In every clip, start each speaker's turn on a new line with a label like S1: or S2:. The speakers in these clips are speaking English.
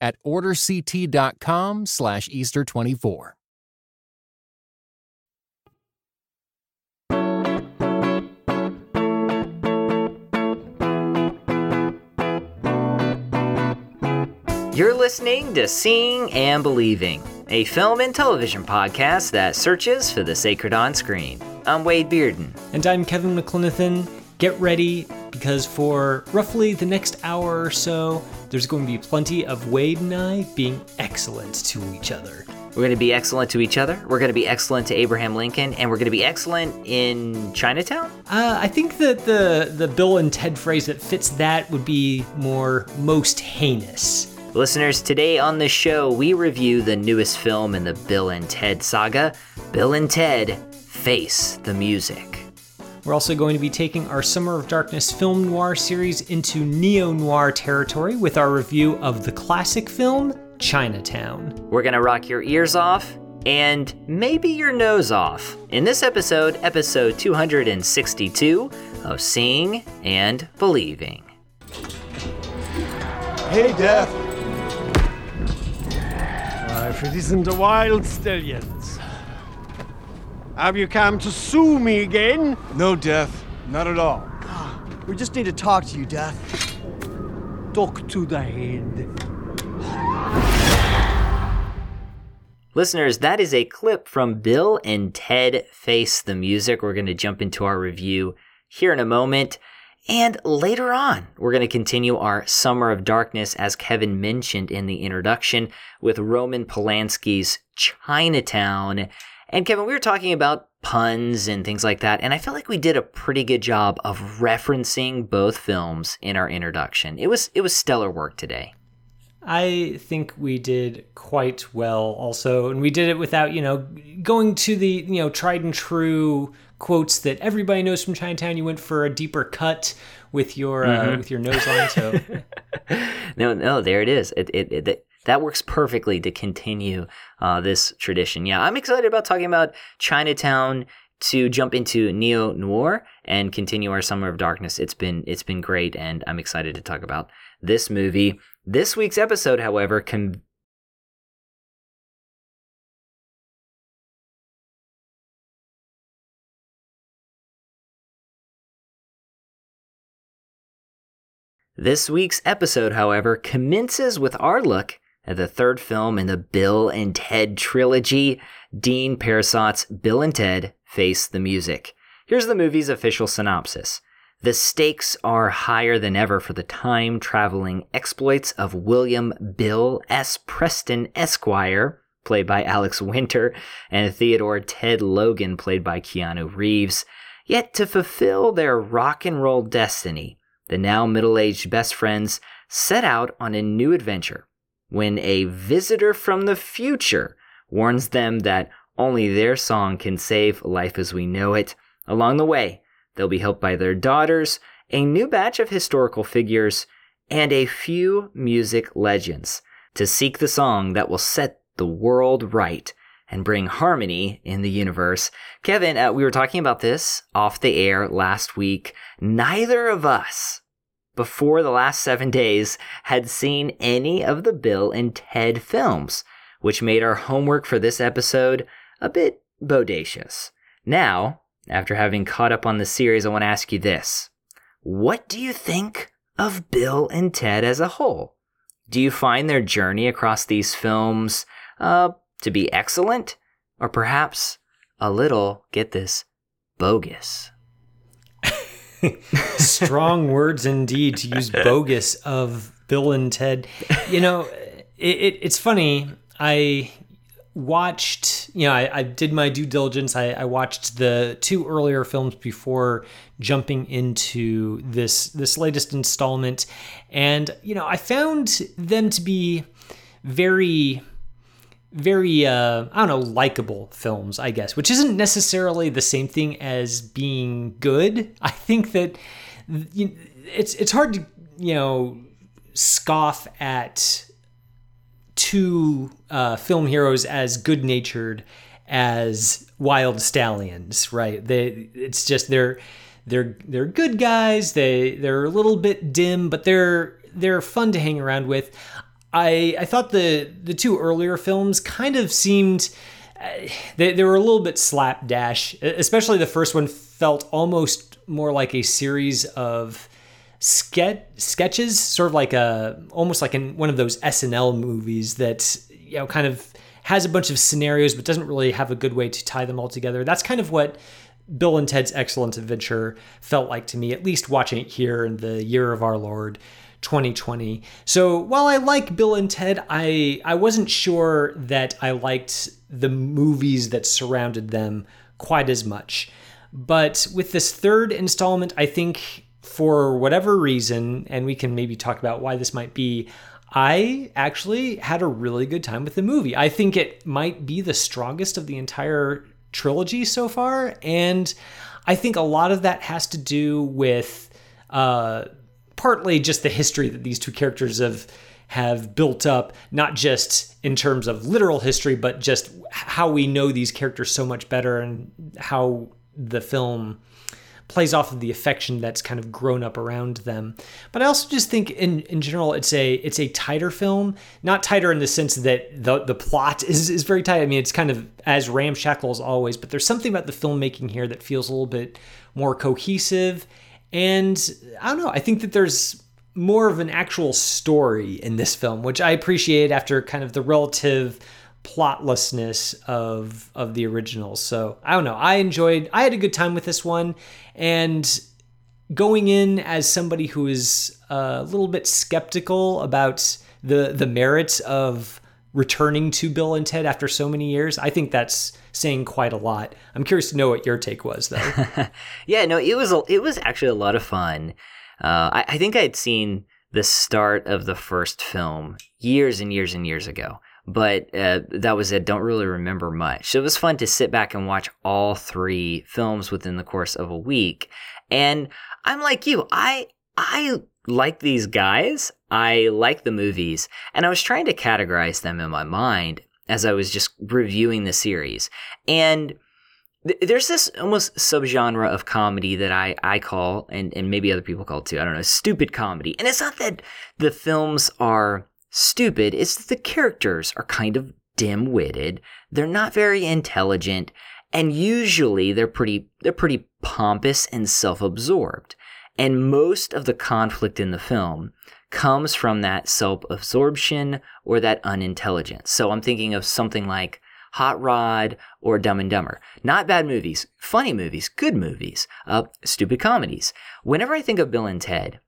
S1: at orderct.com slash Easter24.
S2: You're listening to Seeing and Believing, a film and television podcast that searches for the sacred on screen. I'm Wade Bearden.
S3: And I'm Kevin McLenithan. Get ready because for roughly the next hour or so, there's going to be plenty of Wade and I being excellent to each other.
S2: We're going to be excellent to each other. We're going to be excellent to Abraham Lincoln, and we're going to be excellent in Chinatown.
S3: Uh, I think that the the Bill and Ted phrase that fits that would be more most heinous.
S2: Listeners, today on the show, we review the newest film in the Bill and Ted saga Bill and Ted Face the Music.
S3: We're also going to be taking our Summer of Darkness film noir series into neo noir territory with our review of the classic film Chinatown.
S2: We're going to rock your ears off and maybe your nose off in this episode, episode 262 of Seeing and Believing.
S4: Hey, Death. if it isn't a Wyld Stallyns. Have you come to sue me again?
S5: No, Death. Not at all.
S6: Ah, we just need to talk to you, Death.
S4: Talk to the head.
S2: Listeners, that is a clip from Bill and Ted Face the Music. We're going to jump into our review here in a moment. And later on, we're going to continue our Summer of Darkness, as Kevin mentioned in the introduction, with Roman Polanski's Chinatown. And Kevin, we were talking about puns and things like that, and I felt like we did a pretty good job of referencing both films in our introduction. It was it was stellar work today.
S3: I think we did quite well also, and we did it without, you know, going to the, you know, tried and true quotes that everybody knows from Chinatown. You went for a deeper cut with your uh, mm-hmm. with your nose line. So
S2: no, no, there it is. It, it, it, that works perfectly to continue uh, this tradition. Yeah, I'm excited about talking about Chinatown to jump into neo noir and continue our summer of darkness. It's been it's been great, and I'm excited to talk about this movie. This week's episode, however, can This week's episode, however, commences with our look the third film in the Bill and Ted trilogy, Dean Parisot's Bill and Ted Face the Music. Here's the movie's official synopsis. The stakes are higher than ever for the time traveling exploits of William Bill S. Preston Esquire, played by Alex Winter, and Theodore Ted Logan, played by Keanu Reeves. Yet to fulfill their rock and roll destiny, the now middle aged best friends set out on a new adventure when a visitor from the future warns them that only their song can save life as we know it. Along the way, they'll be helped by their daughters, a new batch of historical figures, and a few music legends to seek the song that will set the world right and bring harmony in the universe. Kevin, uh, we were talking about this off the air last week. Neither of us, before the last seven days, had seen any of the Bill and Ted films, which made our homework for this episode a bit bodacious. Now, after having caught up on the series, I want to ask you this. What do you think of Bill and Ted as a whole? Do you find their journey across these films uh, to be excellent, or perhaps a little, get this, bogus.
S3: Strong words indeed to use bogus of Bill and Ted. You know, it, it, it's funny. I watched, you know, I, I did my due diligence. I, I, watched the two earlier films before jumping into this this latest installment, and you know, I found them to be very very uh, I don't know likable films, I guess, which isn't necessarily the same thing as being good. I think that it's it's hard to you know scoff at two uh, film heroes as good natured as Wyld Stallyns, right? They it's just they're they're they're good guys. They they're a little bit dim, but they're they're fun to hang around with. I I thought the the two earlier films kind of seemed uh, they, they were a little bit slapdash, especially the first one felt almost more like a series of sketch sketches, sort of like a almost like in one of those SNL movies that you know kind of has a bunch of scenarios but doesn't really have a good way to tie them all together. That's kind of what Bill and Ted's Excellent Adventure felt like to me, at least watching it here in the year of our Lord 2020. So while I like Bill and Ted, I I wasn't sure that I liked the movies that surrounded them quite as much. But with this third installment, I think for whatever reason, and we can maybe talk about why this might be, I actually had a really good time with the movie. I think it might be the strongest of the entire trilogy so far. And I think a lot of that has to do with uh, partly just the history that these two characters have have built up, not just in terms of literal history, but just how we know these characters so much better and how the film plays off of the affection that's kind of grown up around them. But I also just think in in general it's a it's a tighter film, not tighter in the sense that the the plot is is very tight. I mean, it's kind of as ramshackle as always, but there's something about the filmmaking here that feels a little bit more cohesive and I don't know, I think that there's more of an actual story in this film, which I appreciate after kind of the relative plotlessness of of the originals. So I don't know. I enjoyed. I had a good time with this one, and going in as somebody who is a little bit skeptical about the the merits of returning to Bill and Ted after so many years, I think that's saying quite a lot. I'm curious to know what your take was, though.
S2: yeah, no, it was it was actually a lot of fun. Uh, I, I think I'd seen the start of the first film years and years and years ago but uh, that was it. Don't really remember much. So it was fun to sit back and watch all three films within the course of a week. And I'm like you. I I like these guys. I like the movies, and I was trying to categorize them in my mind as I was just reviewing the series. And th- there's this almost subgenre of comedy that I, I call, and, and maybe other people call too, I don't know, stupid comedy. And it's not that the films are stupid, it's that the characters are kind of dim witted. They're not very intelligent, and usually they're pretty they're pretty pompous and self-absorbed. And most of the conflict in the film comes from that self-absorption or that unintelligence. So I'm thinking of something like Hot Rod or Dumb and Dumber. Not bad movies, funny movies, good movies, uh, stupid comedies. Whenever I think of Bill and Ted,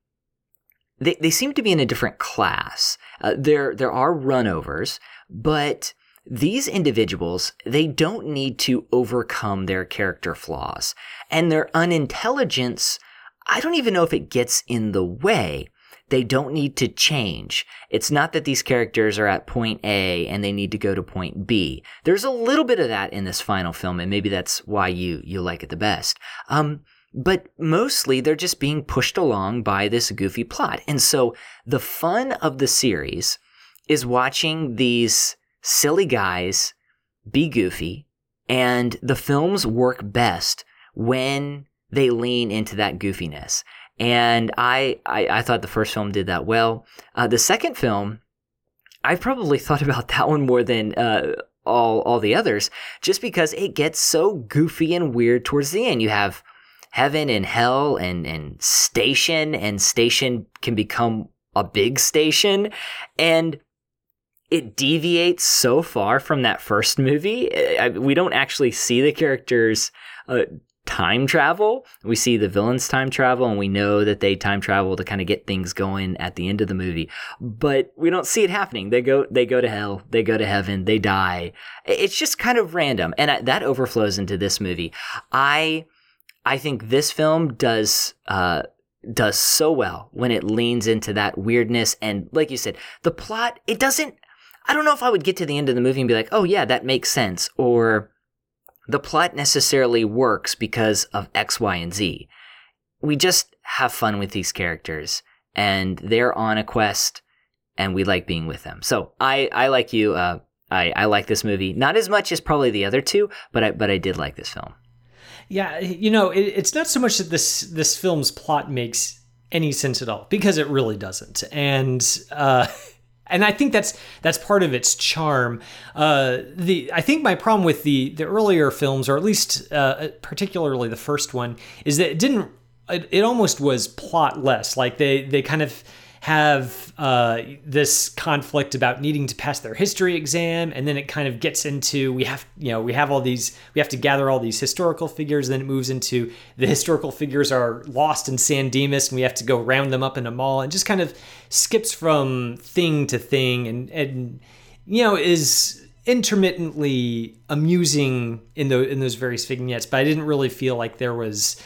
S2: they, they seem to be in a different class. Uh, there, there are runovers, but these individuals, they don't need to overcome their character flaws. And their unintelligence, I don't even know if it gets in the way. They don't need to change. It's not that these characters are at point A and they need to go to point B. There's a little bit of that in this final film, and maybe that's why you you like it the best. Um, but mostly they're just being pushed along by this goofy plot. And so the fun of the series is watching these silly guys be goofy, and the films work best when they lean into that goofiness. And I, I, I thought the first film did that well. Uh, the second film, I probably thought about that one more than uh, all all the others, just because it gets so goofy and weird towards the end. You have heaven and hell and, and station, and station can become a big station. And it deviates so far from that first movie. I, we don't actually see the characters uh, time travel. We see the villains time travel, and we know that they time travel to kind of get things going at the end of the movie. But we don't see it happening. They go, they go to hell, they go to heaven, they die. It's just kind of random, and that overflows into this movie. I I think this film does uh, does so well when it leans into that weirdness and, like you said, the plot. It doesn't. I don't know if I would get to the end of the movie and be like, oh yeah, that makes sense, or the plot necessarily works because of X, Y, and Z. We just have fun with these characters, and they're on a quest, and we like being with them. So I, I like you. Uh, I, I like this movie, not as much as probably the other two, but I, but I did like this film.
S3: Yeah, you know, it, it's not so much that this this film's plot makes any sense at all because it really doesn't, and uh, and I think that's that's part of its charm. Uh, the I think my problem with the the earlier films, or at least uh, particularly the first one, is that it didn't. It, it almost was plotless. Like they they kind of have uh, this conflict about needing to pass their history exam, and then it kind of gets into we have you know we have all these we have to gather all these historical figures. Then it moves into the historical figures are lost in San Dimas, and we have to go round them up in a mall, and just kind of skips from thing to thing, and and you know is intermittently amusing in the in those various vignettes. But I didn't really feel like there was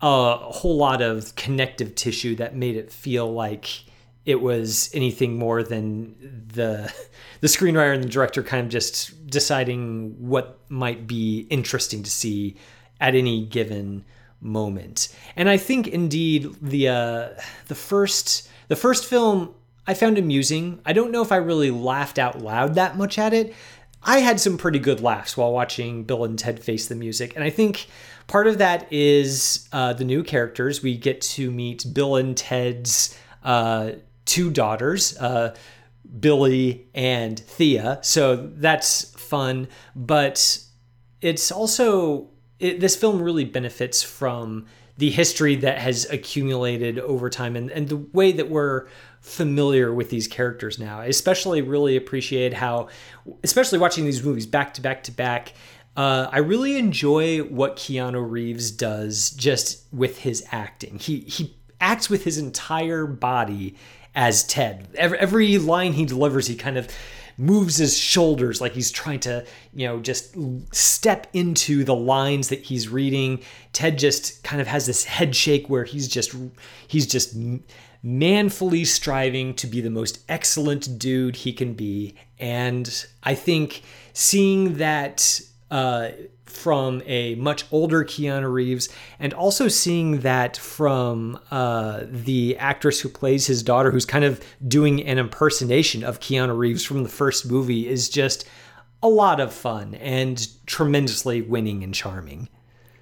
S3: a whole lot of connective tissue that made it feel like it was anything more than the the screenwriter and the director kind of just deciding what might be interesting to see at any given moment. And I think indeed the uh, the first the first film I found amusing. I don't know if I really laughed out loud that much at it. I had some pretty good laughs while watching Bill and Ted Face the Music, and I think Part of that is uh, the new characters. We get to meet Bill and Ted's uh, two daughters, uh, Billy and Thea. So that's fun. But it's also, it, this film really benefits from the history that has accumulated over time and, and the way that we're familiar with these characters now. I especially really appreciate how, especially watching these movies back to back to back, uh, I really enjoy what Keanu Reeves does just with his acting. He he acts with his entire body as Ted. Every, every line he delivers, he kind of moves his shoulders like he's trying to, you know, just step into the lines that he's reading. Ted just kind of has this head shake where he's just he's just manfully striving to be the most excellent dude he can be. And I think seeing that uh, from a much older Keanu Reeves, and also seeing that from uh, the actress who plays his daughter, who's kind of doing an impersonation of Keanu Reeves from the first movie, is just a lot of fun and tremendously winning and charming.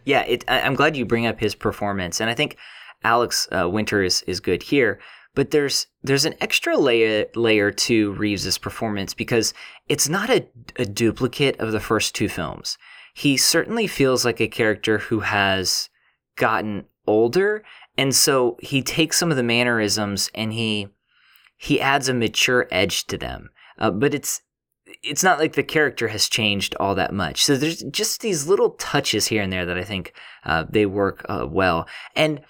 S2: Yeah, it, I'm glad you bring up his performance, and I think Alex uh, Winter is is good here. But there's there's an extra layer layer to Reeves's performance because it's not a, a duplicate of the first two films. He certainly feels like a character who has gotten older, and so he takes some of the mannerisms and he he adds a mature edge to them. Uh, but it's it's not like the character has changed all that much. So there's just these little touches here and there that I think uh, they work uh, well. And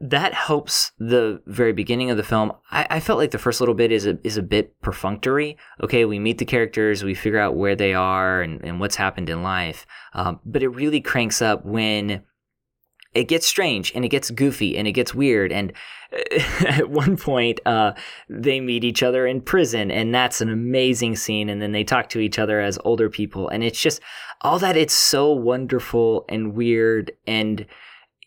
S2: that helps the very beginning of the film. I, I, felt like the first little bit is a is a bit perfunctory. Okay, we meet the characters, we figure out where they are and, and what's happened in life. Um, but it really cranks up when it gets strange and it gets goofy and it gets weird. And at one point, uh, they meet each other in prison, and that's an amazing scene. And then they talk to each other as older people, and it's just all that. It's so wonderful and weird and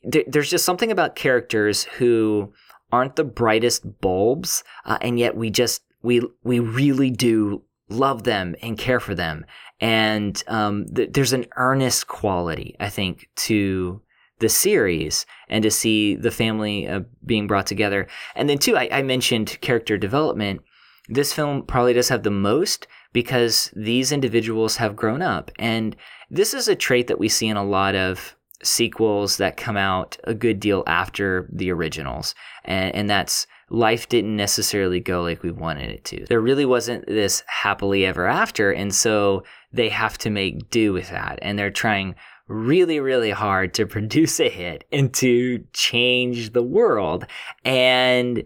S2: there's just something about characters who aren't the brightest bulbs, uh, and yet we just we we really do love them and care for them, and um, th- there's an earnest quality I think to the series and to see the family uh, being brought together, and then too I, I mentioned character development. This film probably does have the most because these individuals have grown up, and this is a trait that we see in a lot of sequels that come out a good deal after the originals. And, and that's life didn't necessarily go like we wanted it to. There really wasn't this happily ever after. And so they have to make do with that. And they're trying really, really hard to produce a hit and to change the world. And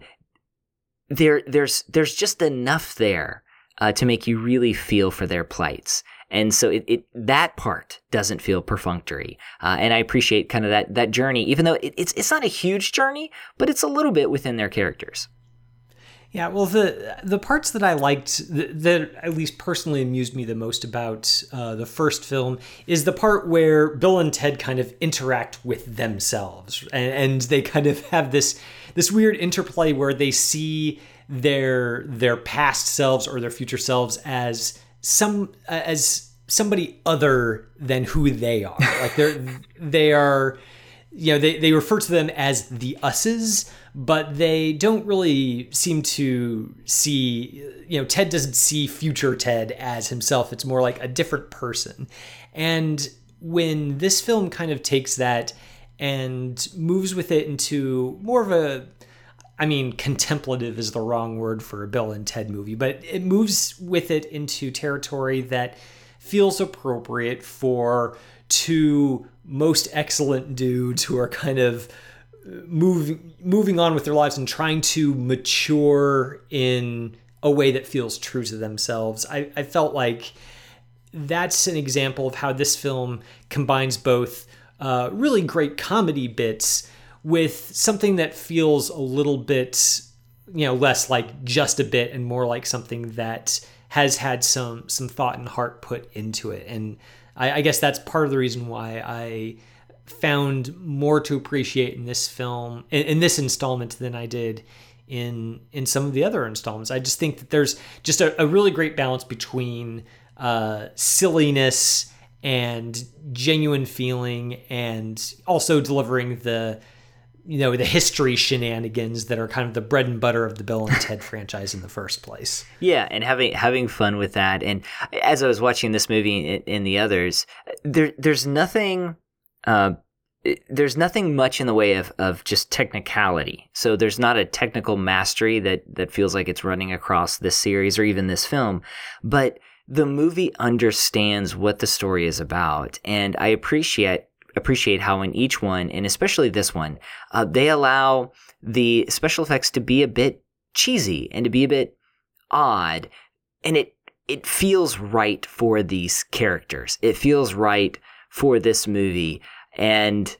S2: there, there's, there's just enough there uh, to make you really feel for their plights. And so it, it that part doesn't feel perfunctory. Uh, and I appreciate kind of that that journey, even though it, it's it's not a huge journey, but it's a little bit within their characters.
S3: Yeah, well, the the parts that I liked that, that at least personally amused me the most about uh, the first film is the part where Bill and Ted kind of interact with themselves, and, and they kind of have this this weird interplay where they see their their past selves or their future selves as some uh, as somebody other than who they are. Like they're they are you know they, they refer to them as the us's but they don't really seem to see you know ted doesn't see future ted as himself it's more like a different person and when this film kind of takes that and moves with it into more of a I mean, contemplative is the wrong word for a Bill and Ted movie, but it moves with it into territory that feels appropriate for two most excellent dudes who are kind of moving moving on with their lives and trying to mature in a way that feels true to themselves. I, I felt like that's an example of how this film combines both uh, really great comedy bits with something that feels a little bit, you know, less like just a bit and more like something that has had some some thought and heart put into it. And I, I guess that's part of the reason why I found more to appreciate in this film in, in, this installment than I did in in some of the other installments. I just think that there's just a, a really great balance between uh, silliness and genuine feeling, and also delivering the you know the history shenanigans that are kind of the bread and butter of the Bill and Ted franchise in the first place.
S2: Yeah, and having having fun with that. And as I was watching this movie and, the others, there there's nothing. Uh, there's nothing much in the way of, of just technicality. So there's not a technical mastery that, that feels like it's running across this series or even this film, but the movie understands what the story is about. And I appreciate appreciate how in each one, and especially this one, uh, they allow the special effects to be a bit cheesy and to be a bit odd, and it it feels right for these characters. It feels right for this movie and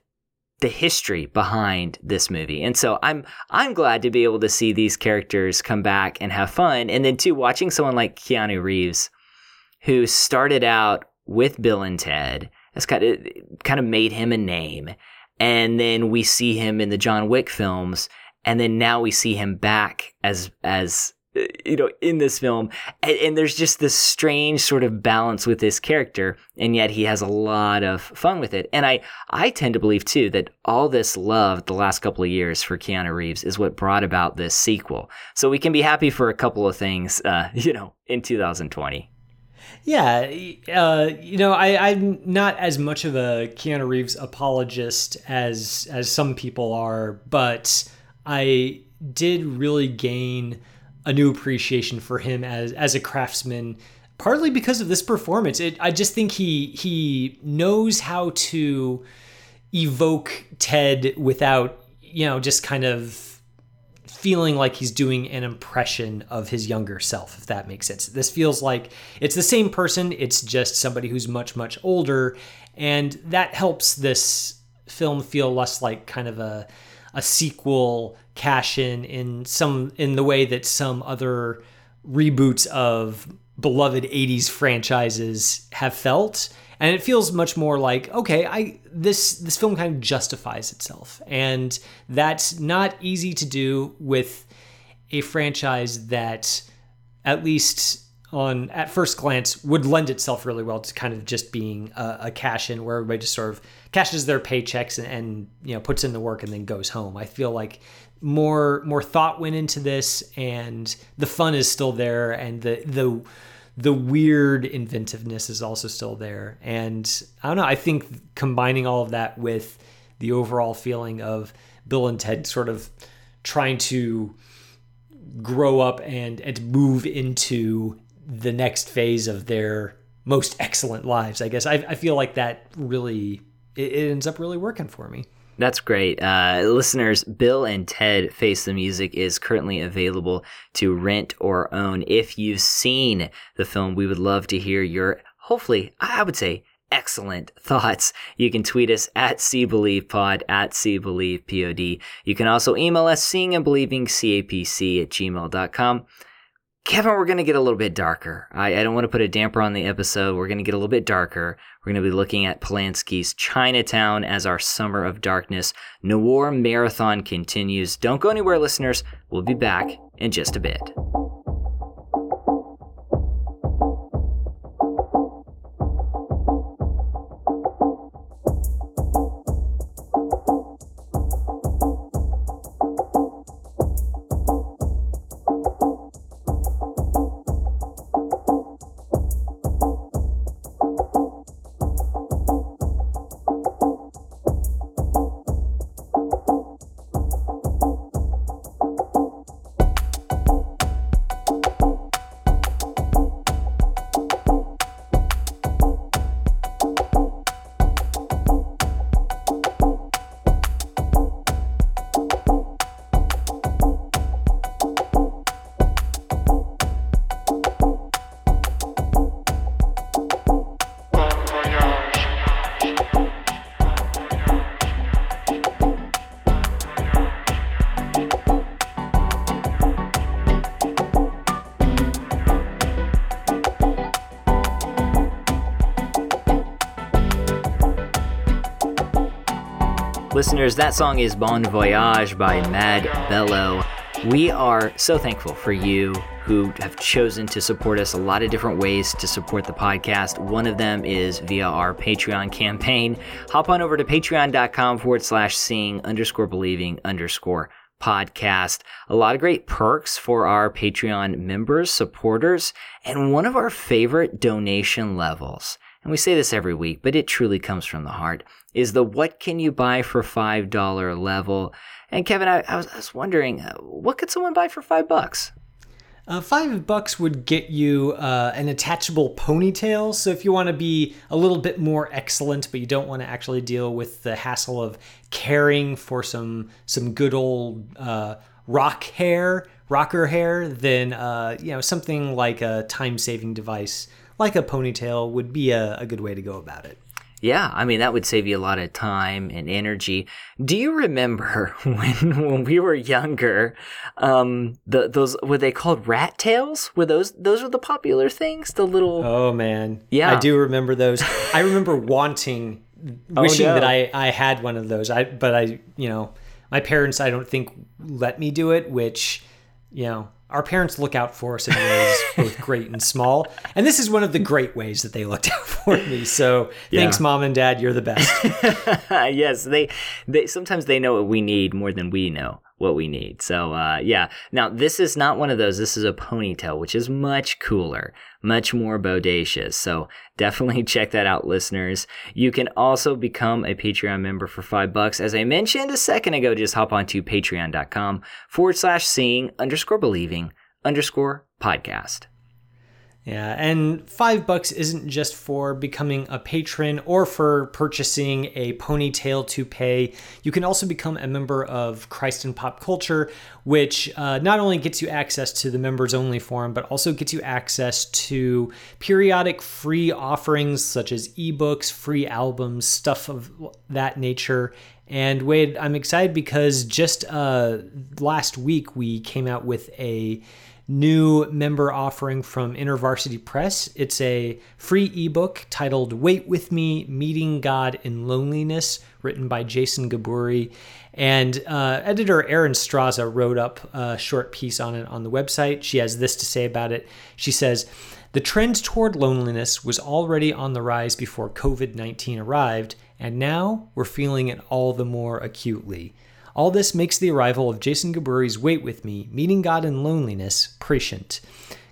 S2: the history behind this movie. And so I'm I'm glad to be able to see these characters come back and have fun. And then too watching someone like Keanu Reeves who started out with Bill and Ted that's kind of kind of made him a name. And then we see him in the John Wick films, and then now we see him back as as you know in this film. And, and, there's just this strange sort of balance with this character and yet he has a lot of fun with it. And i i tend to believe too that all this love the last couple of years for keanu reeves is what brought about this sequel. So we can be happy for a couple of things uh, you know in 2020
S3: yeah, uh, you know, I, I'm not as much of a Keanu Reeves apologist as as some people are, but I did really gain a new appreciation for him as as a craftsman, partly because of this performance. It, I just think he he knows how to evoke Ted without you know just kind of feeling like he's doing an impression of his younger self, if that makes sense. This feels like it's the same person, it's just somebody who's much, much older. And that helps this film feel less like kind of a, a sequel cash in in some in the way that some other reboots of beloved 80s franchises have felt and it feels much more like okay i this this film kind of justifies itself. And that's not easy to do with a franchise that at least on at first glance would lend itself really well to kind of just being a, a cash in where everybody just sort of cashes their paychecks and, and you know puts in the work and then goes home. I feel like more more thought went into this and the fun is still there and the the the weird inventiveness is also still there. And I don't know, I think combining all of that with the overall feeling of Bill and Ted sort of trying to grow up and and move into the next phase of their most excellent lives. I guess I, I feel like that really it, it ends up really working for me.
S2: That's great. Uh, listeners, Bill and Ted Face the Music is currently available to rent or own. If you've seen the film, we would love to hear your, hopefully, I would say, excellent thoughts, you can tweet us at SeeBelievePod, at SeeBelievePod. You can also email us seeingandbelievingcapc at gmail.com. Kevin, we're going to get a little bit darker. I, I don't want to put a damper on the episode. We're going to get a little bit darker. We're going to be looking at Polanski's Chinatown as our Summer of Darkness. Noir Marathon continues. Don't go anywhere, listeners. We'll be back in just a bit. Listeners, that song is Bon Voyage by Mad Bello. We are so thankful for you who have chosen to support us a lot of different ways to support the podcast. One of them is via our Patreon campaign. Hop on over to patreon.com forward slash seeing underscore believing underscore podcast. A lot of great perks for our Patreon members, supporters, and one of our favorite donation levels. And we say this every week, but it truly comes from the heart is the what can you buy for $5 level. And Kevin, I, I, was, I was, wondering, uh, what could someone buy for five bucks?
S3: Uh, five bucks would get you uh, an attachable ponytail. So if you want to be a little bit more excellent, but you don't want to actually deal with the hassle of caring for some some good old uh, rock hair, rocker hair, then uh, you know something like a time saving device like a ponytail would be a, a good way to go about it.
S2: Yeah, I mean that would save you a lot of time and energy. Do you remember when when we were younger, um, the those were they called rat tails? Were those those were the popular things? The little
S3: Oh man. Yeah. I do remember those. I remember wanting oh, wishing oh, no. that I I had one of those. I but I, you know, my parents I don't think let me do it, which, you know, our parents look out for us in ways both great and small. And this is one of the great ways that they looked out for me. So yeah. thanks, mom and dad. You're the best.
S2: yes, they, they sometimes they know what we need more than we know what we need. So uh, yeah. Now this is not one of those. This is a ponytail, which is much cooler, much more bodacious. So definitely check that out, listeners. You can also become a Patreon member for five bucks. As I mentioned a second ago, just hop onto patreon.com forward slash seeing underscore believing underscore podcast.
S3: Yeah, and five bucks isn't just for becoming a patron or for purchasing a ponytail to pay. You can also become a member of Christ and Pop Culture, which uh, not only gets you access to the members only forum, but also gets you access to periodic free offerings such as ebooks, free albums, stuff of that nature. And Wade, I'm excited because just uh, last week we came out with a new member offering from InterVarsity Press. It's a free ebook titled Wait With Me Meeting God in Loneliness, written by Jason Gaboury. And uh, editor Erin Straza wrote up a short piece on it on the website. She has this to say about it. She says, the trend toward loneliness was already on the rise before COVID 19 arrived, and now we're feeling it all the more acutely. All this makes the arrival of Jason Gaboury's Wait With Me, Meeting God in Loneliness, prescient.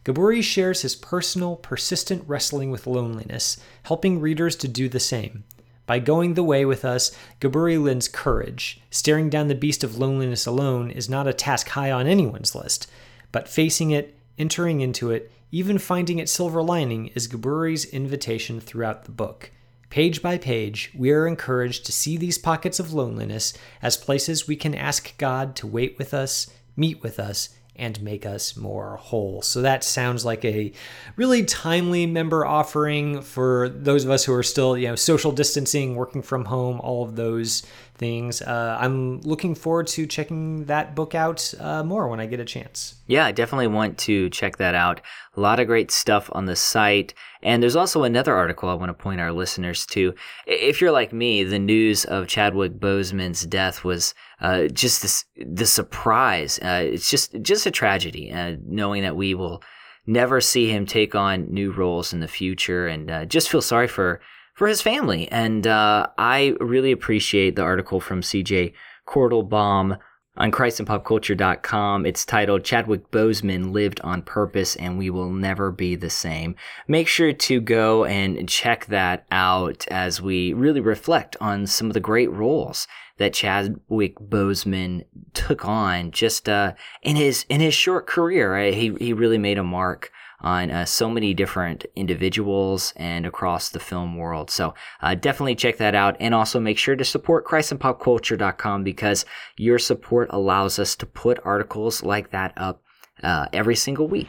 S3: Gaboury shares his personal, persistent wrestling with loneliness, helping readers to do the same. By going the way with us, Gaboury lends courage. Staring down the beast of loneliness alone is not a task high on anyone's list, but facing it, entering into it, even finding its silver lining is Gaboury's invitation throughout the book. Page by page, we are encouraged to see these pockets of loneliness as places we can ask God to wait with us, meet with us, and make us more whole. So that sounds like a really timely member offering for those of us who are still, you know, social distancing, working from home, all of those things. Uh, I'm looking forward to checking that book out uh, more when I get a chance.
S2: Yeah, I definitely want to check that out. A lot of great stuff on the site. And there's also another article I want to point our listeners to. If you're like me, the news of Chadwick Boseman's death was uh, just this, the surprise. Uh, it's just just a tragedy, uh, knowing that we will never see him take on new roles in the future, and uh, just feel sorry for for his family. And uh, I really appreciate the article from CJ Kortelbaum on christandpopculture.com. It's titled Chadwick Boseman Lived on Purpose and We Will Never Be the Same. Make sure to go and check that out as we really reflect on some of the great roles that Chadwick Boseman took on just uh, in his in his short career. Right? He he really made a mark on uh, so many different individuals and across the film world. So uh, definitely check that out. And also make sure to support ChristandPopCulture.com because your support allows us to put articles like that up uh, every single week.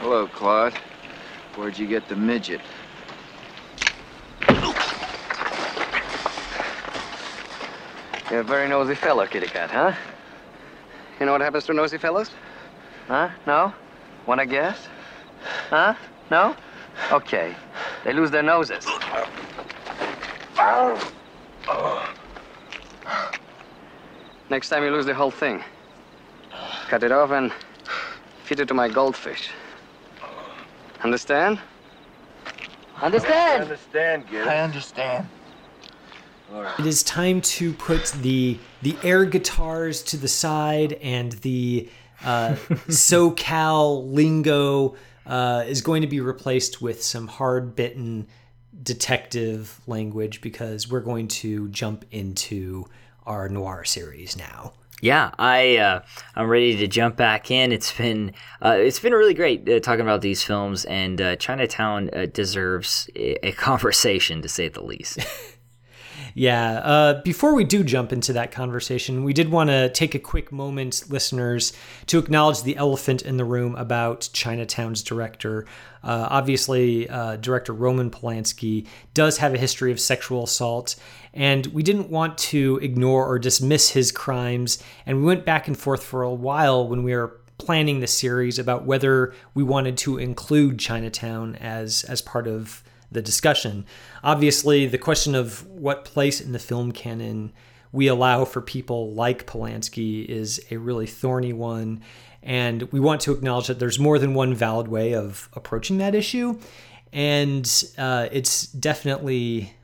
S7: Hello, Claude. Where'd you get the midget?
S8: You're a very nosy fellow, kitty cat, huh? You know what happens to nosy fellows? Huh? No? Wanna guess? Huh? No? Okay. They lose their noses. Next time you lose the whole thing. Cut it off and feed it to my goldfish. Understand? Understand?
S7: I understand, Gid. I understand.
S3: It is time to put the the air guitars to the side and the uh, SoCal lingo uh, is going to be replaced with some hard bitten detective language because we're going to jump into our noir series now.
S2: Yeah, I uh, I'm ready to jump back in. It's been uh, it's been really great uh, talking about these films, and uh, Chinatown uh, deserves a, a conversation to say the least.
S3: Yeah. Uh, before we do jump into that conversation, we did want to take a quick moment, listeners, to acknowledge the elephant in the room about Chinatown's director. Uh, obviously, uh, director Roman Polanski does have a history of sexual assault, and we didn't want to ignore or dismiss his crimes. And we went back and forth for a while when we were planning the series about whether we wanted to include Chinatown as as part of the discussion. Obviously, the question of what place in the film canon we allow for people like Polanski is a really thorny one. And we want to acknowledge that there's more than one valid way of approaching that issue. And uh, it's definitely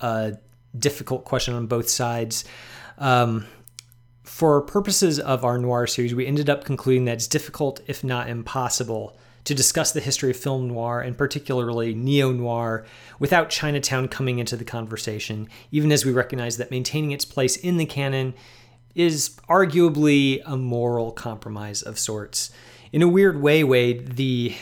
S3: a difficult question on both sides. Um, for purposes of our noir series, we ended up concluding that it's difficult, if not impossible, to discuss the history of film noir and particularly neo noir without Chinatown coming into the conversation, even as we recognize that maintaining its place in the canon is arguably a moral compromise of sorts. In a weird way, Wade, the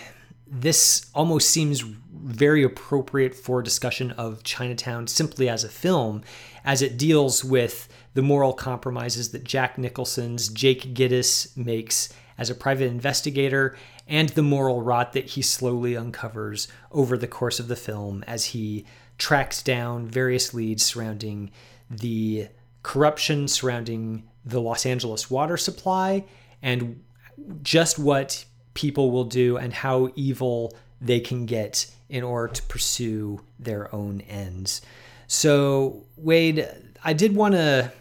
S3: this almost seems very appropriate for discussion of Chinatown simply as a film, as it deals with the moral compromises that Jack Nicholson's Jake Gittes makes as a private investigator and the moral rot that he slowly uncovers over the course of the film as he tracks down various leads surrounding the corruption surrounding the Los Angeles water supply and just what people will do and how evil they can get in order to pursue their own ends. So, Wade, I did want to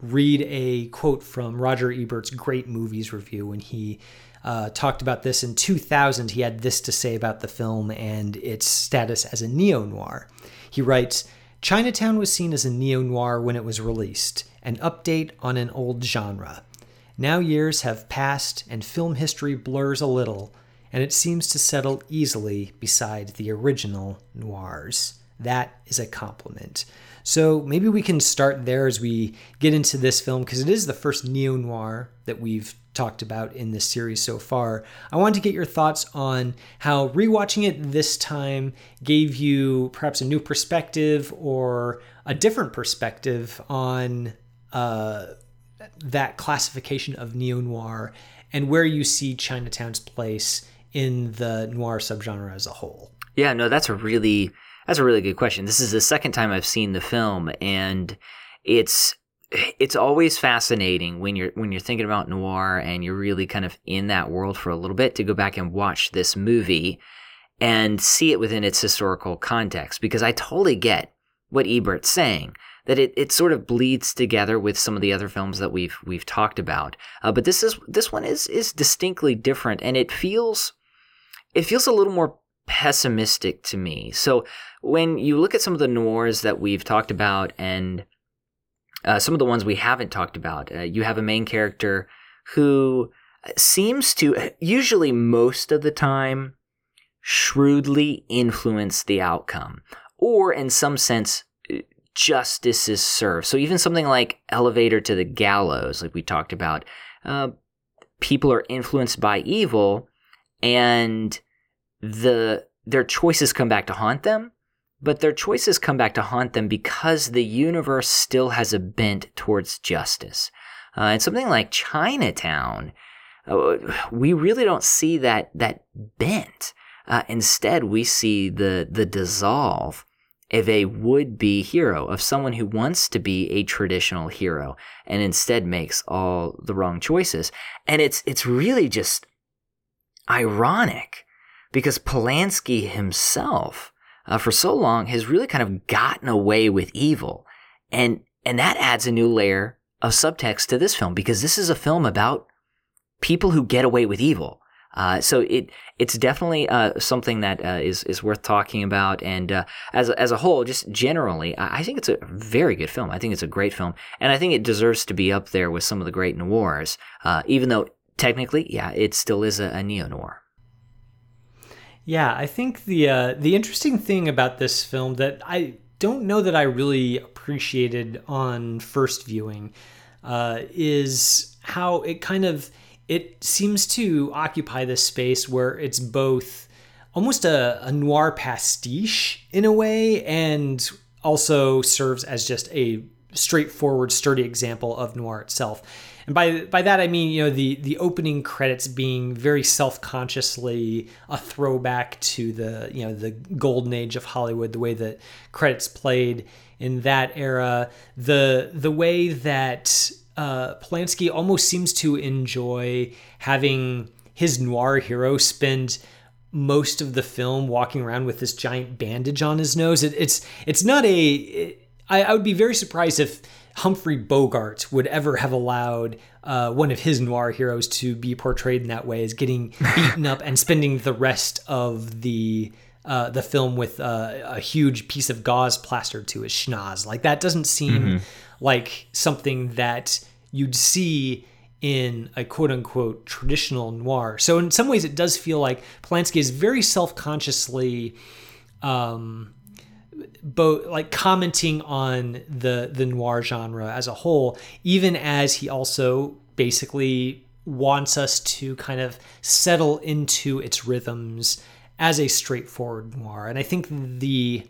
S3: read a quote from Roger Ebert's Great Movies review when he uh, talked about this in 2000. He had this to say about the film and its status as a neo noir. He writes Chinatown was seen as a neo noir when it was released, an update on an old genre. Now years have passed and film history blurs a little, and it seems to settle easily beside the original noirs. That is a compliment. So maybe we can start there as we get into this film because it is the first neo noir that we've talked about in this series so far. I wanted to get your thoughts on how rewatching it this time gave you perhaps a new perspective or a different perspective on uh, that classification of neo noir and where you see Chinatown's place in the noir subgenre as a whole.
S2: Yeah, no, that's a really that's a really good question. This is the second time I've seen the film, and it's it's always fascinating when you're when you're thinking about noir and you're really kind of in that world for a little bit to go back and watch this movie and see it within its historical context because I totally get what Ebert's saying that it, it sort of bleeds together with some of the other films that we've we've talked about uh, but this is this one is is distinctly different and it feels it feels a little more pessimistic to me. So when you look at some of the noirs that we've talked about and uh, some of the ones we haven't talked about, uh, you have a main character who seems to, usually most of the time, shrewdly influence the outcome, or in some sense, justice is served. So even something like Elevator to the Gallows, like we talked about, uh, people are influenced by evil and the their choices come back to haunt them, but their choices come back to haunt them because the universe still has a bent towards justice. Uh, and something like Chinatown, uh, we really don't see that that bent. Uh, instead, we see the the dissolve of a would-be hero, of someone who wants to be a traditional hero and instead makes all the wrong choices. And it's it's really just ironic because Polanski himself, uh, for so long, has really kind of gotten away with evil, and and that adds a new layer of subtext to this film because this is a film about people who get away with evil. Uh, so it it's definitely uh, something that uh, is is worth talking about, and uh, as as a whole, just generally, I think it's a very good film. I think it's a great film, and I think it deserves to be up there with some of the great noirs. Uh, even though technically, yeah, it still is a, a neo noir.
S3: Yeah, I think the uh, the interesting thing about this film that I don't know that I really appreciated on first viewing uh, is how it kind of it seems to occupy this space where it's both almost a, a noir pastiche in a way and also serves as just a straightforward sturdy example of noir itself and by by that I mean you know the the opening credits being very self consciously a throwback to the you know the golden age of Hollywood, the way that credits played in that era, the the way that uh, Polanski almost seems to enjoy having his noir hero spend most of the film walking around with this giant bandage on his nose. It, it's it's not a. It, I, I would be very surprised if Humphrey Bogart would ever have allowed uh, one of his noir heroes to be portrayed in that way, as getting beaten up and spending the rest of the uh, the film with uh, a huge piece of gauze plastered to his schnoz. Like that doesn't seem mm-hmm. like something that you'd see in a quote unquote traditional noir. So in some ways, it does feel like Polanski is very self consciously. Um, both like commenting on the the noir genre as a whole even as he also basically wants us to kind of settle into its rhythms as a straightforward noir. And i think the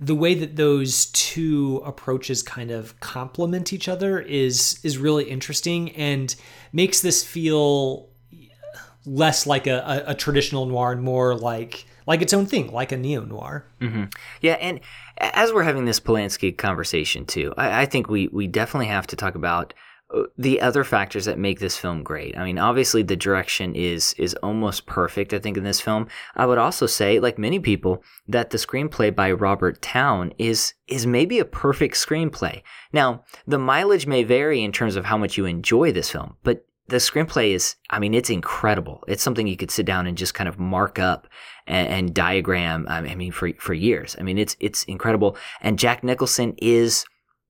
S3: the way that those two approaches kind of complement each other is is really interesting and makes this feel less like a, a, a traditional noir and more like like its own thing, like a neo noir.
S2: Mm-hmm. Yeah, and as we're having this Polanski conversation too, I, I, think we we definitely have to talk about uh, the other factors that make this film great. I mean, obviously the direction is is almost perfect. I think in this film, I would also say, like many people, that the screenplay by Robert Towne is is maybe a perfect screenplay. Now, the mileage may vary in terms of how much you enjoy this film, but the screenplay is, I mean, it's incredible. It's something you could sit down and just kind of mark up and, and diagram. I mean, for for years. I mean, it's it's incredible. And Jack Nicholson is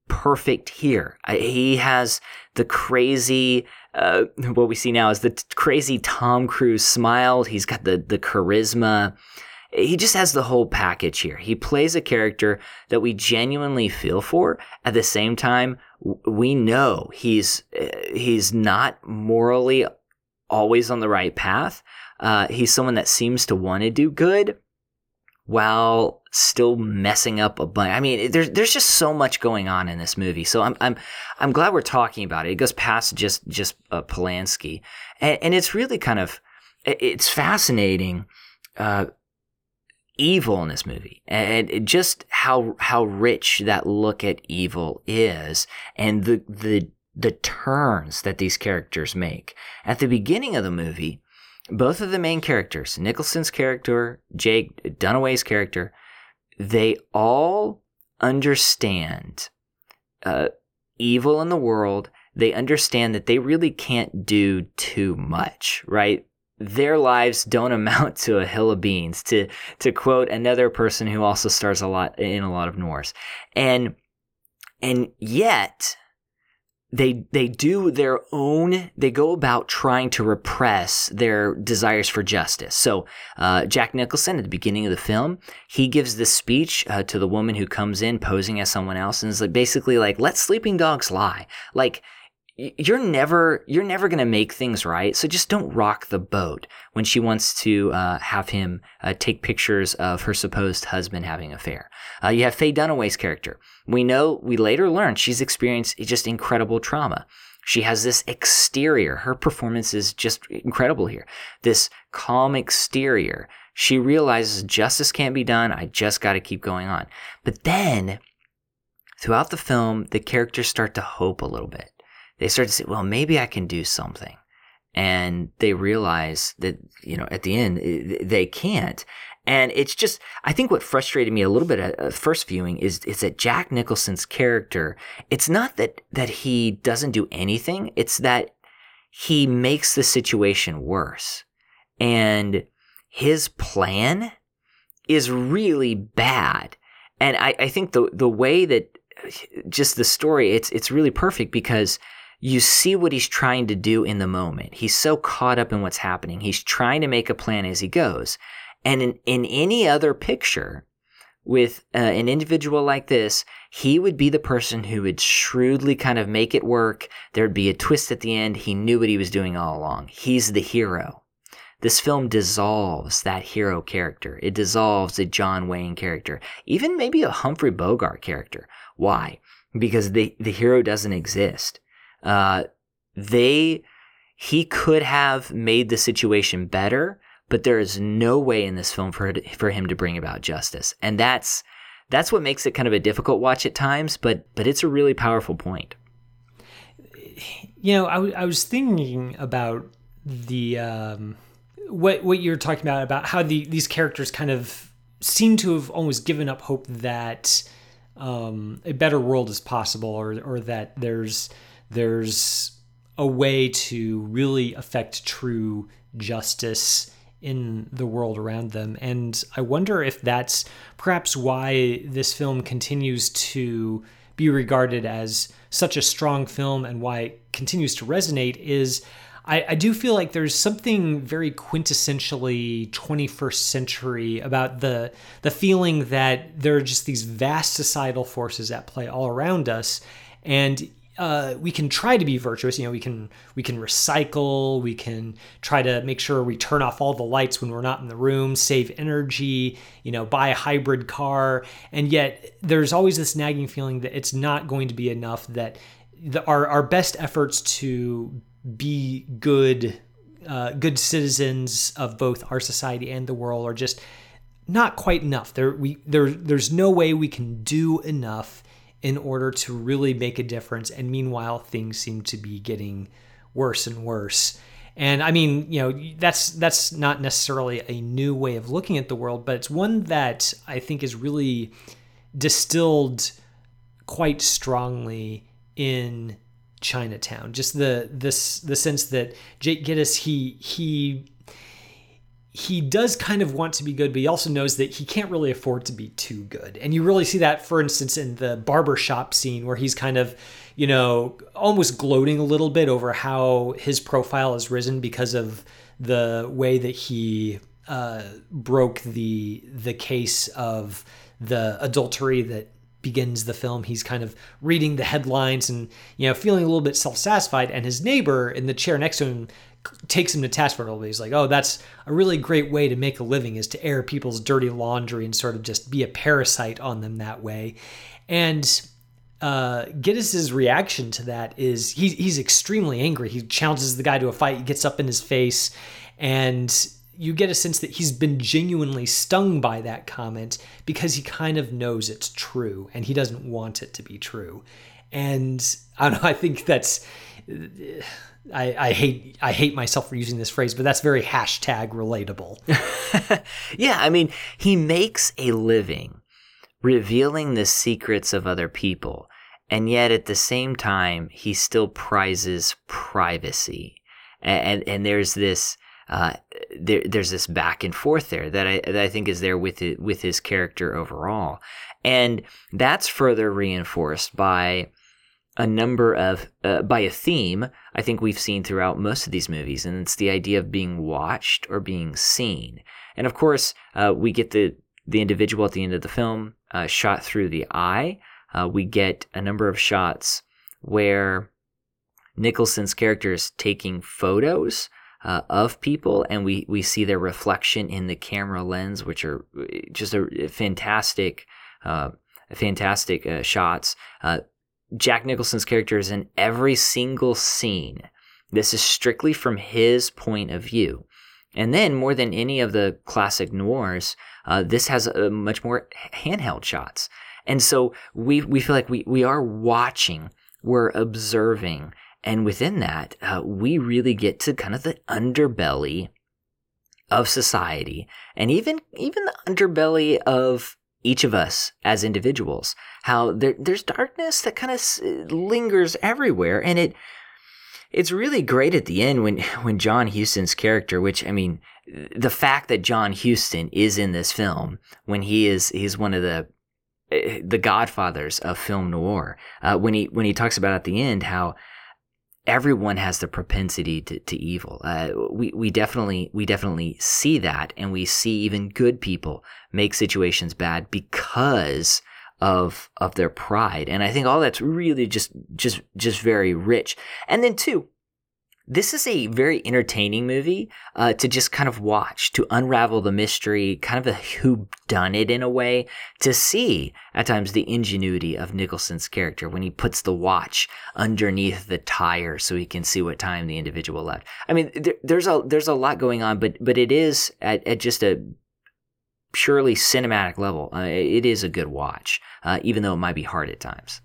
S2: perfect here. He has the crazy uh, what we see now is the t- crazy Tom Cruise smile. He's got the the charisma. He just has the whole package here. He plays a character that we genuinely feel for. At the same time, we know he's uh, he's not morally always on the right path. Uh, he's someone that seems to want to do good while still messing up a bunch. I mean, there's there's just so much going on in this movie. So I'm I'm I'm glad we're talking about it. It goes past just just uh, Polanski, and, and it's really kind of it's fascinating. Uh, evil in this movie and just how how rich that look at evil is and the the the turns that these characters make at the beginning of the movie both of the main characters, Nicholson's character, Jake Dunaway's character, they all understand uh, evil in the world. They understand that they really can't do too much, right? Their lives don't amount to a hill of beans, to to quote another person who also stars a lot in a lot of noirs, and and yet they they do their own they go about trying to repress their desires for justice. So uh, jack nicholson at the beginning of the film he gives this speech uh, to the woman who comes in posing as someone else and is like basically like let sleeping dogs lie. Like you're never you're never going to make things right so just don't rock the boat when she wants to uh, have him uh, take pictures of her supposed husband having an affair. Uh, you have faye dunaway's character. We know we later learn she's experienced just incredible trauma. She has this exterior her performance is just incredible here. This calm exterior she realizes justice can't be done i just got to keep going on. But then throughout the film the characters start to hope a little bit they start to say, well, maybe I can do something. And they realize that, you know, at the end, eh, they can't. And it's just, I think what frustrated me a little bit at uh, first viewing is, is that Jack Nicholson's character, it's not that, that he doesn't do anything. It's that he makes the situation worse. And his plan is really bad. And I, I think the, the way that uh, just the story, it's, it's really perfect because you see what he's trying to do in the moment. He's so caught up in what's happening. He's trying to make a plan as he goes. And in, in any other picture, with uh, an individual like this, he would be the person who would shrewdly kind of make it work. There'd be a twist at the end. He knew what he was doing all along. He's the hero. This film dissolves that hero character. It dissolves a John Wayne character, even maybe a Humphrey Bogart character. Why? Because the, the hero doesn't exist. Uh, they he could have made the situation better, but there is no way in this film for for him to bring about justice, and that's that's what makes it kind of a difficult watch at times. But but it's a really powerful point.
S3: You know, I, I was thinking about the um, what what you're talking about about how the these characters kind of seem to have almost given up hope that um, a better world is possible, or or that there's there's a way to really affect true justice in the world around them. And I wonder if that's perhaps why this film continues to be regarded as such a strong film and why it continues to resonate is I, I, do feel like there's something very quintessentially 21st century about the the feeling that there are just these vast societal forces at play all around us and uh, we can try to be virtuous. You know, we can we can recycle. We can try to make sure we turn off all the lights when we're not in the room, save energy. You know, buy a hybrid car, and yet there's always this nagging feeling that it's not going to be enough. That the, our our best efforts to be good uh, good citizens of both our society and the world are just not quite enough. There we there there's no way we can do enough in order to really make a difference. And meanwhile, things seem to be getting worse and worse. And I mean, you know, that's that's not necessarily a new way of looking at the world, but it's one that I think is really distilled quite strongly in Chinatown. Just the this the sense that Jake Gittes he he he does kind of want to be good, but he also knows that he can't really afford to be too good. And you really see that, for instance, in the barbershop scene where he's kind of, you know, almost gloating a little bit over how his profile has risen because of the way that he uh, broke the the case of the adultery that begins the film he's kind of reading the headlines and you know feeling a little bit self-satisfied and his neighbor in the chair next to him takes him to task for it. He's like, oh, that's a really great way to make a living is to air people's dirty laundry and sort of just be a parasite on them that way. And uh, Gittes's reaction to that is he, he's extremely angry. He challenges the guy to a fight. He gets up in his face, and you get a sense that he's been genuinely stung by that comment because he kind of knows it's true and he doesn't want it to be true. And I don't know. I think that's I, I, hate I hate myself for using this phrase, but that's very hashtag relatable.
S2: yeah, I mean, he makes a living revealing the secrets of other people, and yet at the same time, he still prizes privacy, and and, and there's this. Uh, there, there's this back and forth there that I, that I think is there with it, with his character overall, and that's further reinforced by a number of uh, by a theme I think we've seen throughout most of these movies, and it's the idea of being watched or being seen. And of course, uh, we get the the individual at the end of the film uh, shot through the eye. Uh, we get a number of shots where Nicholson's character is taking photos uh, of people, and we we see their reflection in the camera lens, which are uh, just a fantastic. fantastic shots. Jack Nicholson's character is in every single scene. This is strictly from his point of view. And then, more than any of the classic noirs, uh, this has a much more handheld shots. And so we, we feel like we, we are watching, we're observing. And within that, uh, we really get to kind of the underbelly of society and even, even the underbelly of each of us as individuals, how there, there's darkness that kind of lingers everywhere. And it, it's really great at the end when, when John Huston's character, which I mean, the fact that John Huston is in this film when he is, he's one of the, eh, the godfathers of film noir, uh, when he, when he talks about at the end how, everyone has the propensity to, to evil. Uh, we, we definitely we definitely see that, and we see even good people make situations bad because of of their pride. And I think all that's really just just just very rich. And then two, this is a very entertaining movie uh, to just kind of watch, to unravel the mystery, kind of a who done it in a way, to see at times the ingenuity of Nicholson's character when he puts the watch underneath the tire so he can see what time the individual left. I mean, there, there's a there's a lot going on, but but it is at, at just a purely cinematic level. Uh, it is a good watch, uh, even though it might be hard at times.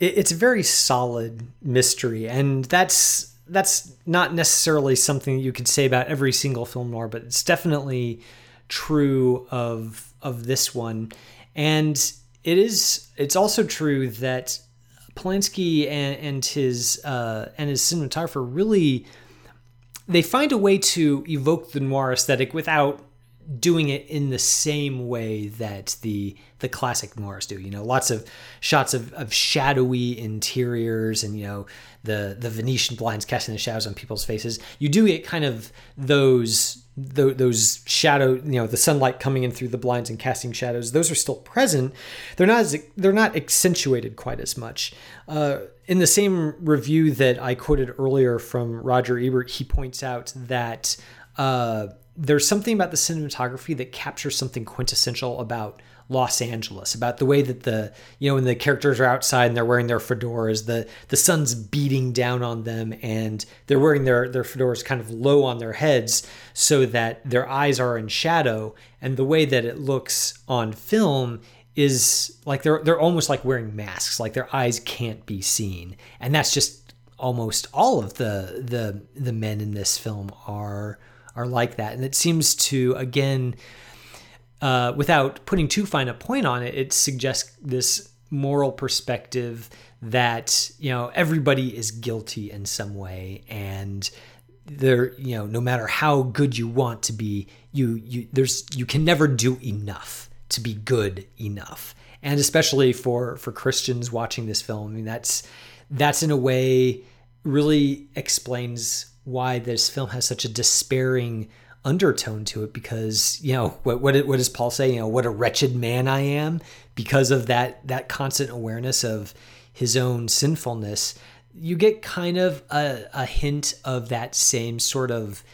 S3: It's a very solid mystery, and that's that's not necessarily something you could say about every single film noir, but it's definitely true of of this one. And it is it's also true that Polanski and, and his uh, and his cinematographer really they find a way to evoke the noir aesthetic without doing it in the same way that the the classic noirs do. You know, lots of shots of, of shadowy interiors and you know the the Venetian blinds casting the shadows on people's faces. You do get kind of those those shadow, you know, the sunlight coming in through the blinds and casting shadows. Those are still present. They're not as they're not accentuated quite as much. Uh, in the same review that I quoted earlier from Roger Ebert, he points out that. Uh, there's something about the cinematography that captures something quintessential about Los Angeles, about the way that the you know when the characters are outside and they're wearing their fedoras, the the sun's beating down on them and they're wearing their their fedoras kind of low on their heads so that their eyes are in shadow, and the way that it looks on film is like they're they're almost like wearing masks, like their eyes can't be seen, and that's just almost all of the the the men in this film are are like that. And it seems to, again, uh, without putting too fine a point on it, it suggests this moral perspective that, you know, everybody is guilty in some way. And there you know no matter how good you want to be you you there's you can never do enough to be good enough and especially for for christians watching this film i mean that's that's in a way really explains why this film has such a despairing undertone to it because you know what what, what does paul say? You know what a wretched man i am. Because of that that constant awareness of his own sinfulness you get kind of a, a hint of that same sort of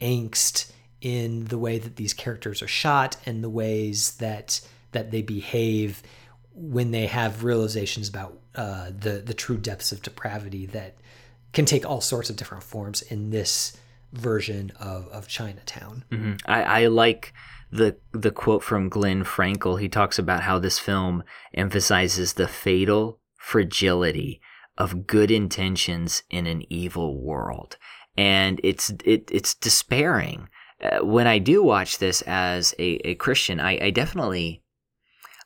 S3: angst in the way that these characters are shot and the ways that that they behave when they have realizations about uh, the the true depths of depravity that can take all sorts of different forms in this version of of Chinatown.
S2: Mm-hmm. I, I like the the quote from Glenn Frankel. He talks about how this film emphasizes the fatal fragility of good intentions in an evil world, and it's it it's despairing. Uh, when I do watch this as a, a Christian, I, I definitely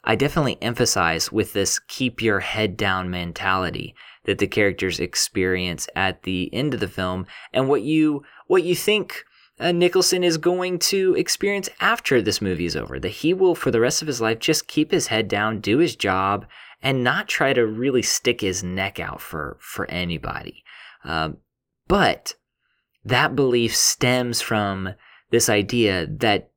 S2: I definitely emphasize with this keep your head down mentality that the characters experience at the end of the film and what you what you think uh, Nicholson is going to experience after this movie is over that he will for the rest of his life just keep his head down do his job and not try to really stick his neck out for for anybody. Um, but that belief stems from this idea that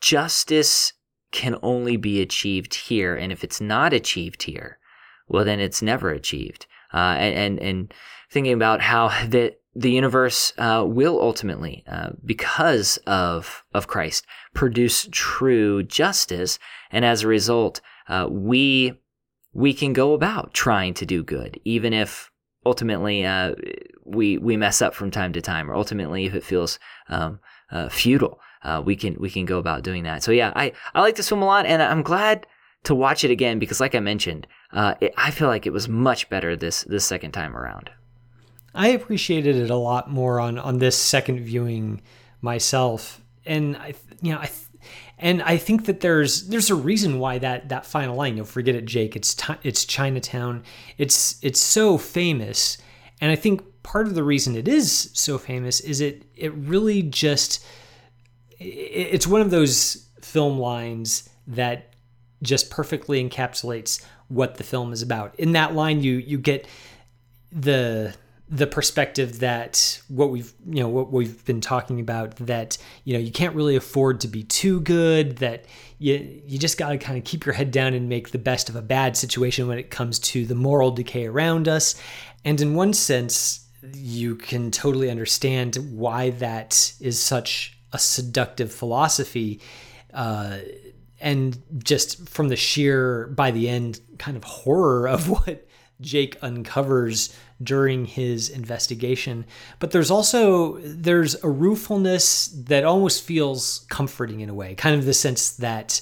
S2: justice can only be achieved here and if it's not achieved here well then it's never achieved uh, and, and, thinking about how the the universe uh, will ultimately, uh, because of of Christ, produce true justice, and as a result, uh, we we can go about trying to do good, even if ultimately uh, we we mess up from time to time, or ultimately if it feels um, uh, futile, we can we can go about doing that. So yeah, I I like this film a lot, and I'm glad to watch it again because, like I mentioned, uh, it, I feel like it was much better this this second time around.
S3: I appreciated it a lot more on on this second viewing myself, and I you know I. And I think that there's there's a reason why that that final line, you know, forget it, Jake. It's it's Chinatown. It's it's so famous, and I think part of the reason it is so famous is it it really just it's one of those film lines that just perfectly encapsulates what the film is about. In that line, you you get the the perspective that what we've you know what we've been talking about that you know you can't really afford to be too good that you you just got to kind of keep your head down and make the best of a bad situation when it comes to the moral decay around us and in one sense you can totally understand why that is such a seductive philosophy uh, and just from the sheer by the end kind of horror of what Jake uncovers during his investigation. But there's also there's a ruefulness that almost feels comforting in a way kind of the sense that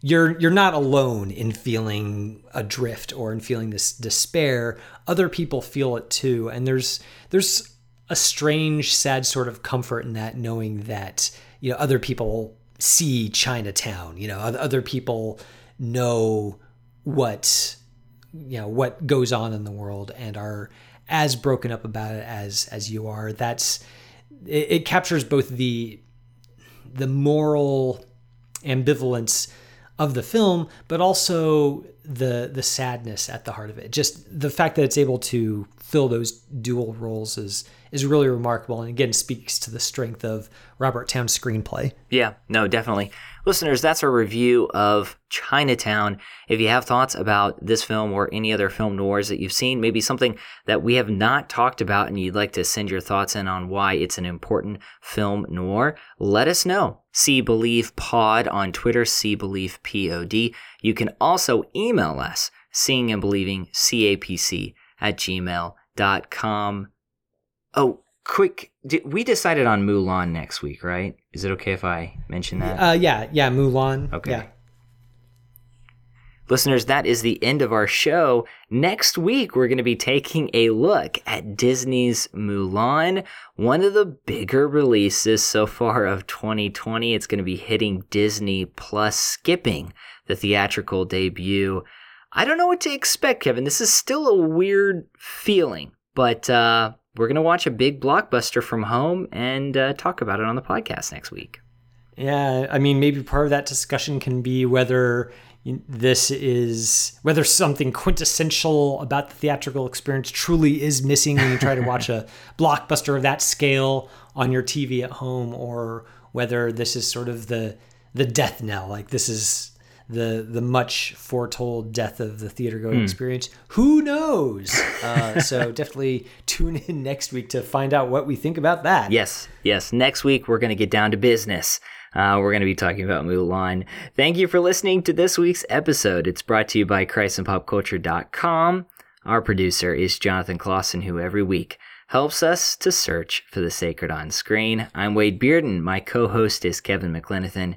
S3: you're you're not alone in feeling adrift or in feeling this despair. Other people feel it too. And there's there's a strange sad sort of comfort in that knowing that you know other people see Chinatown. You know, other people know what you know what goes on in the world and are as broken up about it as as you are. That's it, it captures both the the moral ambivalence of the film, but also the the sadness at the heart of it. Just the fact that it's able to fill those dual roles is is really remarkable and again speaks to the strength of Robert Towne's screenplay.
S2: Yeah, no, definitely. Listeners, that's our review of Chinatown. If you have thoughts about this film or any other film noirs that you've seen, maybe something that we have not talked about and you'd like to send your thoughts in on why it's an important film noir, let us know. See Believe Pod on Twitter, see Believe Pod. You can also email us, seeing and believing CAPC at gmail.com. Oh, quick. We decided on Mulan next week, right? Is it okay if I mention that?
S3: Uh, yeah, yeah, Mulan.
S2: Okay.
S3: Yeah.
S2: Listeners, that is the end of our show. Next week, we're going to be taking a look at Disney's Mulan, one of the bigger releases so far of 2020. It's going to be hitting Disney Plus, skipping the theatrical debut. I don't know what to expect, Kevin. This is still a weird feeling, but uh, we're going to watch a big blockbuster from home and uh, talk about it on the podcast next week.
S3: Yeah, I mean, maybe part of that discussion can be whether this is whether something quintessential about the theatrical experience truly is missing when you try to watch a blockbuster of that scale on your TV at home, or whether this is sort of the the death knell. Like this is the the much foretold death of the theater going
S2: Hmm.
S3: experience. Who knows? Uh, so definitely tune in next week to find out what we think about that.
S2: Yes, yes. Next week, we're going to get down to business. Uh, we're going to be talking about Mulan. Thank you for listening to this week's episode. It's brought to you by ChristandPopCulture.com. Our producer is Jonathan Clausen, who every week helps us to search for the sacred on screen. I'm Wade Bearden. My co host is Kevin McLenithan.